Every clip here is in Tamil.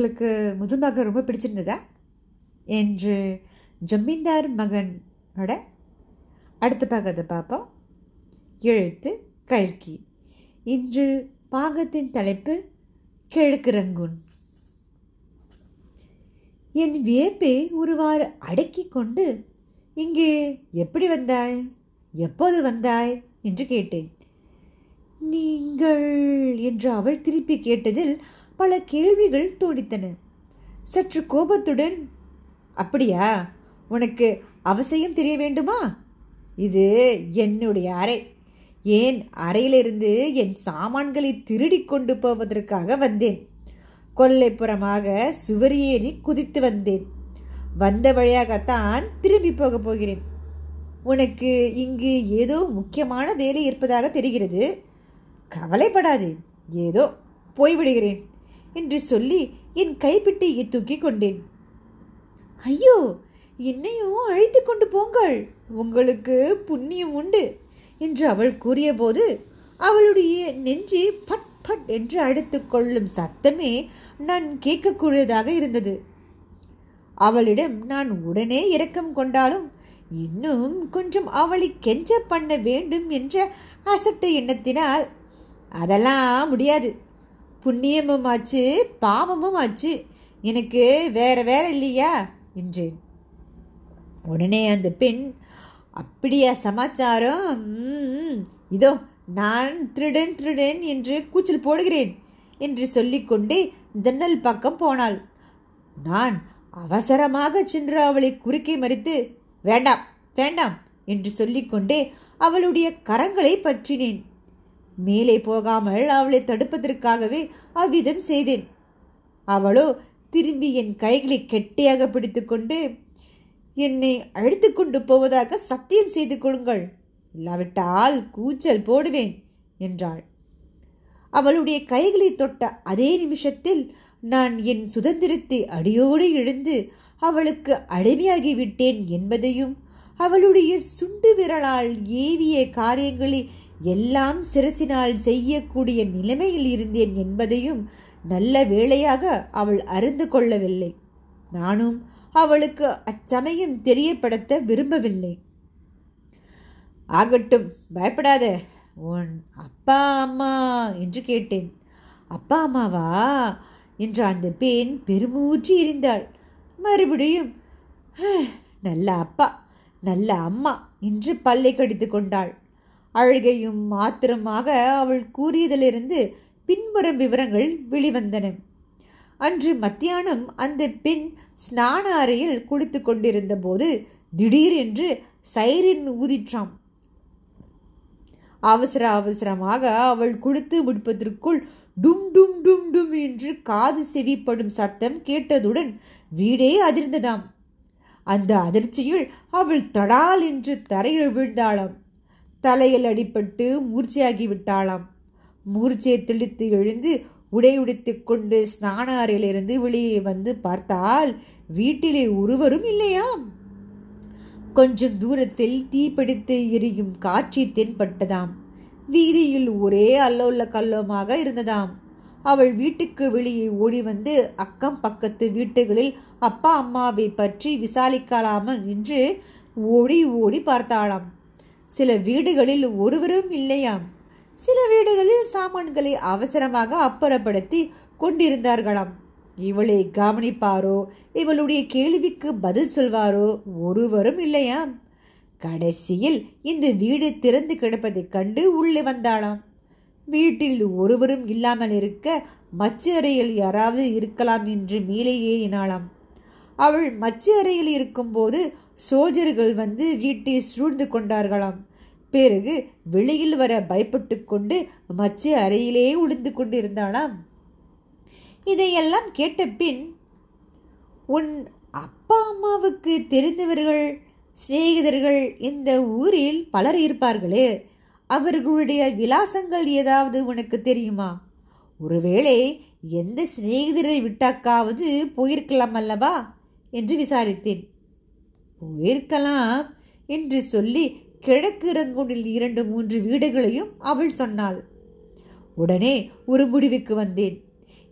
உங்களுக்கு முதல் மகன் ரொம்ப பிடிச்சிருந்ததா? என்று ஜமீன்தார் மகனோட அடுத்த பாகத்தை பார்ப்போம். எழுத்து கல்கி. இன்று பாகத்தின் தலைப்பு கிழக்கு ரங்கூன். என் வியப்பை ஒருவாறு அடக்கி கொண்டு இங்கே எப்படி வந்தாய்? எப்போது வந்தாய்? என்று கேட்டேன். நீங்கள் என்று அவள் திருப்பி கேட்டதில் பல கேள்விகள் தோடித்தன. சற்று கோபத்துடன் அப்படியா? உனக்கு அவசியம் தெரிய வேண்டுமா? இது என்னுடைய அறை. ஏன் அறையிலிருந்து என் சாமான்களை திருடி கொண்டு போவதற்காக வந்தேன். கொல்லைப்புறமாக சுவரியேறி குதித்து வந்தேன். வந்த வழியாகத்தான் திரும்பி போக போகிறேன். உனக்கு இங்கு ஏதோ முக்கியமான வேலை இருப்பதாக தெரிகிறது. கவலைப்படாதே. ஏதோ போய்விடுகிறேன் என்று சொல்லி என் கைப்பிட்டியை தூக்கி கொண்டேன். ஐயோ என்னையும் அழைத்து கொண்டு போங்கள். உங்களுக்கு புண்ணியம் உண்டு என்று அவள் கூறியபோது அவளுடைய நெஞ்சு பட் பட் என்று அடித்து கொள்ளும் சத்தமே நான் கேட்கக்கூடியதாக இருந்தது. அவளிடம் நான் உடனே இரக்கம் கொண்டாலும் இன்னும் கொஞ்சம் அவளை கெஞ்ச பண்ண வேண்டும் என்ற அசட்டு எண்ணத்தினால் அதெல்லாம் முடியாது. புண்ணியமும் ஆச்சு பாவமும் ஆச்சு. எனக்கு வேற வேற இல்லையா? என்றேன். உடனே அந்த பெண் அப்படியா சமாச்சாரம்? இதோ நான் திருடன் திருடன் என்று கூச்சல் போடுகிறேன் என்று சொல்லிக்கொண்டே ஜன்னல் பக்கம் போனாள். நான் அவசரமாக சென்று அவளை குறுக்கே மறித்து வேண்டாம் வேண்டாம் என்று சொல்லிக்கொண்டே அவளுடைய கரங்களை பற்றினேன். மேலே போகாமல் அவளை தடுப்பதற்காகவே அவ்விதம் செய்தேன். அவளோ திரும்பி என் கைகளை கெட்டியாக பிடித்துக்கொண்டு என்னை அழைத்து கொண்டு போவதாக சத்தியம் செய்து கொடுங்கள் இல்லாவிட்டால் கூச்சல் போடுவேன் என்றாள். அவளுடைய கைகளை தொட்ட அதே நிமிஷத்தில் நான் என் சுதந்திரத்தை அடியோடு இழந்து அவளுக்கு அடிமையாகி விட்டேன் என்பதையும் அவளுடைய சுண்டு விரலால் ஏவிய காரியங்களை எல்லாம் சிரசினால் செய்யக்கூடிய நிலைமையில் இருந்தேன் என்பதையும் நல்ல வேளையாக அவள் அறிந்து கொள்ளவில்லை. நானும் அவளுக்கு அச்சமயம் தெரியப்படுத்த விரும்பவில்லை. ஆகட்டும் பயப்படாத. உன் அப்பா அம்மா என்று கேட்டேன். அப்பா அம்மாவா? என்று அந்த பெண் பெருமூற்றி இருந்தாள் மறுபடியும் நல்ல அப்பா நல்ல அம்மா என்று பல்லை கடித்து கொண்டாள். அழுகையும் மாத்திரமாக அவள் கூறியதிலிருந்து பின்புறம் விவரங்கள் வெளிவந்தன. அன்று மத்தியானம் அந்த பெண் ஸ்நான அறையில் குளித்து கொண்டிருந்த போது திடீரென்று சைரின் ஊதிற்றாம். அவசர அவசரமாக அவள் குளித்து முடிப்பதற்குள் டும் டும் டும் டும் என்று காது செவிப்படும் சத்தம் கேட்டதுடன் வீடே அதிர்ந்ததாம். அந்த அதிர்ச்சியில் அவள் தடால் என்று தரையில் விழுந்தாளாம். தலையில் அடிபட்டு மூர்ச்சையாகி விட்டாளாம் மூர்ச்சையை தெளித்து எழுந்து உடை உடைத்து கொண்டு ஸ்நான அறையிலிருந்து வெளியே வந்து பார்த்தால் வீட்டிலே ஒருவரும் இல்லையாம். கொஞ்சம் தூரத்தில் தீப்பிடித்து எரியும் காட்சி தென்பட்டதாம். வீதியில் ஒரே அல்லோல கல்லோமாக இருந்ததாம். அவள் வீட்டுக்கு வெளியே ஓடி வந்து அக்கம் பக்கத்து வீட்டுகளில் அப்பா அம்மாவை பற்றி விசாரிக்கலாமல் என்று ஓடி ஓடி பார்த்தாளாம். சில வீடுகளில் ஒருவரும் இல்லையாம். சில வீடுகளில் சாமான்களை அவசரமாக அப்புறப்படுத்தி கொண்டிருந்தார்களாம். இவளை கவனிப்பாரோ? இவளுடைய கேள்விக்கு பதில் சொல்வாரோ? ஒருவரும் இல்லையாம். கடைசியில் இந்த வீடு திறந்து கிடப்பதைக் கண்டு உள்ளே வந்தாளாம். வீட்டில் ஒருவரும் இல்லாமல் இருக்க மச்சு அறையில் யாராவது இருக்கலாம் என்று மேலே ஏறினாளாம். அவள் மச்சு அறையில் இருக்கும்போது சோல்ஜர்கள் வந்து வீட்டை சூழ்ந்து கொண்டார்களாம். பிறகு வெளியில் வர பயப்பட்டு கொண்டு மச்சு அறையிலே ஒளிந்து கொண்டிருந்தாளாம். இதையெல்லாம் கேட்ட பின் உன் அப்பா அம்மாவுக்கு தெரிந்தவர்கள் சிநேகிதர்கள் இந்த ஊரில் பலர் இருப்பார்களே. அவர்களுடைய விலாசங்கள் ஏதாவது உனக்கு தெரியுமா? ஒருவேளை எந்த சிநேகிதரை விட்டாக்காவது போயிருக்கலாம் அல்லவா? என்று விசாரித்தேன். போயிருக்கலாம் என்று சொல்லி கிழக்கு ரங்கூனில் இரண்டு மூன்று வீடுகளையும் அவள் சொன்னாள். உடனே ஒரு முடிவுக்கு வந்தேன்.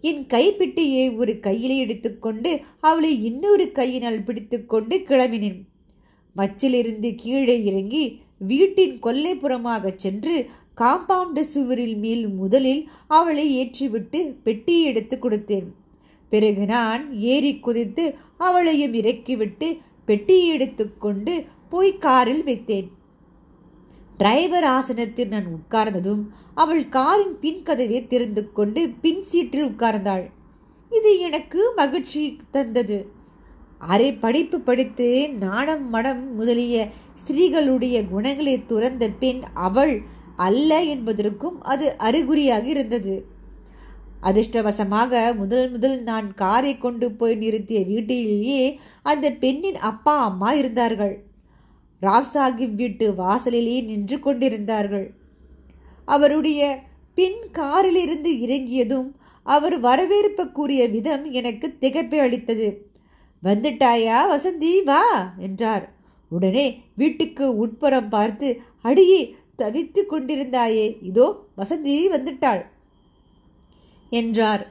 என் கைப்பிட்டியை ஒரு கையிலே எடுத்துக்கொண்டு அவளை இன்னொரு கையினால் பிடித்துக்கொண்டு கிளம்பினேன். மச்சிலிருந்து கீழே இறங்கி வீட்டின் கொல்லைப்புறமாகச் சென்று காம்பவுண்டு சுவரில் மேல் முதலில் அவளை ஏற்றிவிட்டு பெட்டியை எடுத்து கொடுத்தேன். பிறகு நான் ஏறி குதித்து அவளையும் இறக்கிவிட்டு பெட்டியை எடுத்துக்கொண்டு போய் காரில் வைத்தேன். டிரைவர் ஆசனத்தில் நான் உட்கார்ந்ததும் அவள் காரின் பின் கதவை திறந்து கொண்டு பின் சீட்டில் உட்கார்ந்தாள். இது எனக்கு மகிழ்ச்சி தந்தது. அரை படிப்பு படித்து நாணம் மடம் முதலிய ஸ்திரீகளுடைய குணங்களை துறந்த பெண் அவள் அல்ல என்பதற்கும் அது அறிகுறியாக இருந்தது. அதிர்ஷ்டவசமாக முதல் முதல் நான் காரை கொண்டு போய் நிறுத்திய வீட்டிலேயே அந்த பெண்ணின் அப்பா அம்மா இருந்தார்கள். ராவ் சாஹிப் வீட்டு வாசலிலேயே நின்று கொண்டிருந்தார்கள். அவருடைய பின் காரிலிருந்து இறங்கியதும் அவர் வரவேற்பு கூறிய விதம் எனக்கு திகைப்பை அளித்தது. வந்துட்டாயா வசந்தி வா என்றார். உடனே வீட்டுக்கு உட்புறம் பார்த்து அடியே தவித்து கொண்டிருந்தாயே இதோ வசந்தி வந்துட்டாள். என்றார்.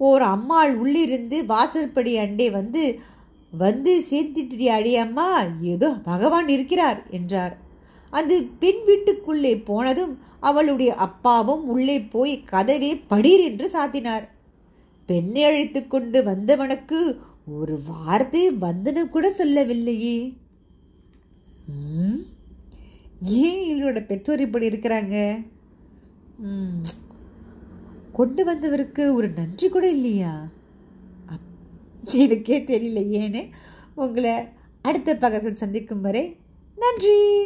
ஓர் அம்மாள் உள்ளிருந்து வாசற்படி அண்டே வந்து வந்து சேர்த்துட்டியா அடியம்மா ஏதோ பகவான் இருக்கிறார் என்றார். அந்த பெண் வீட்டுக்குள்ளே போனதும் அவளுடைய அப்பாவும் உள்ளே போய் கதவே படீர் என்று சாத்தினார். பெண்ணை அழைத்து கொண்டு வந்தவனுக்கு ஒரு வார்த்தை வந்தனம் கூட சொல்லவில்லையே. ம், ஏன் இவரோட பெற்றோர் இப்படி இருக்கிறாங்க? ம், கொண்டு வந்தவருக்கு ஒரு நன்றி கூட இல்லையா? அப்- எனக்கே தெரியல ஏன்னு உங்களை அடுத்த பக்கத்தில் சந்திக்கும் வரை நன்றி.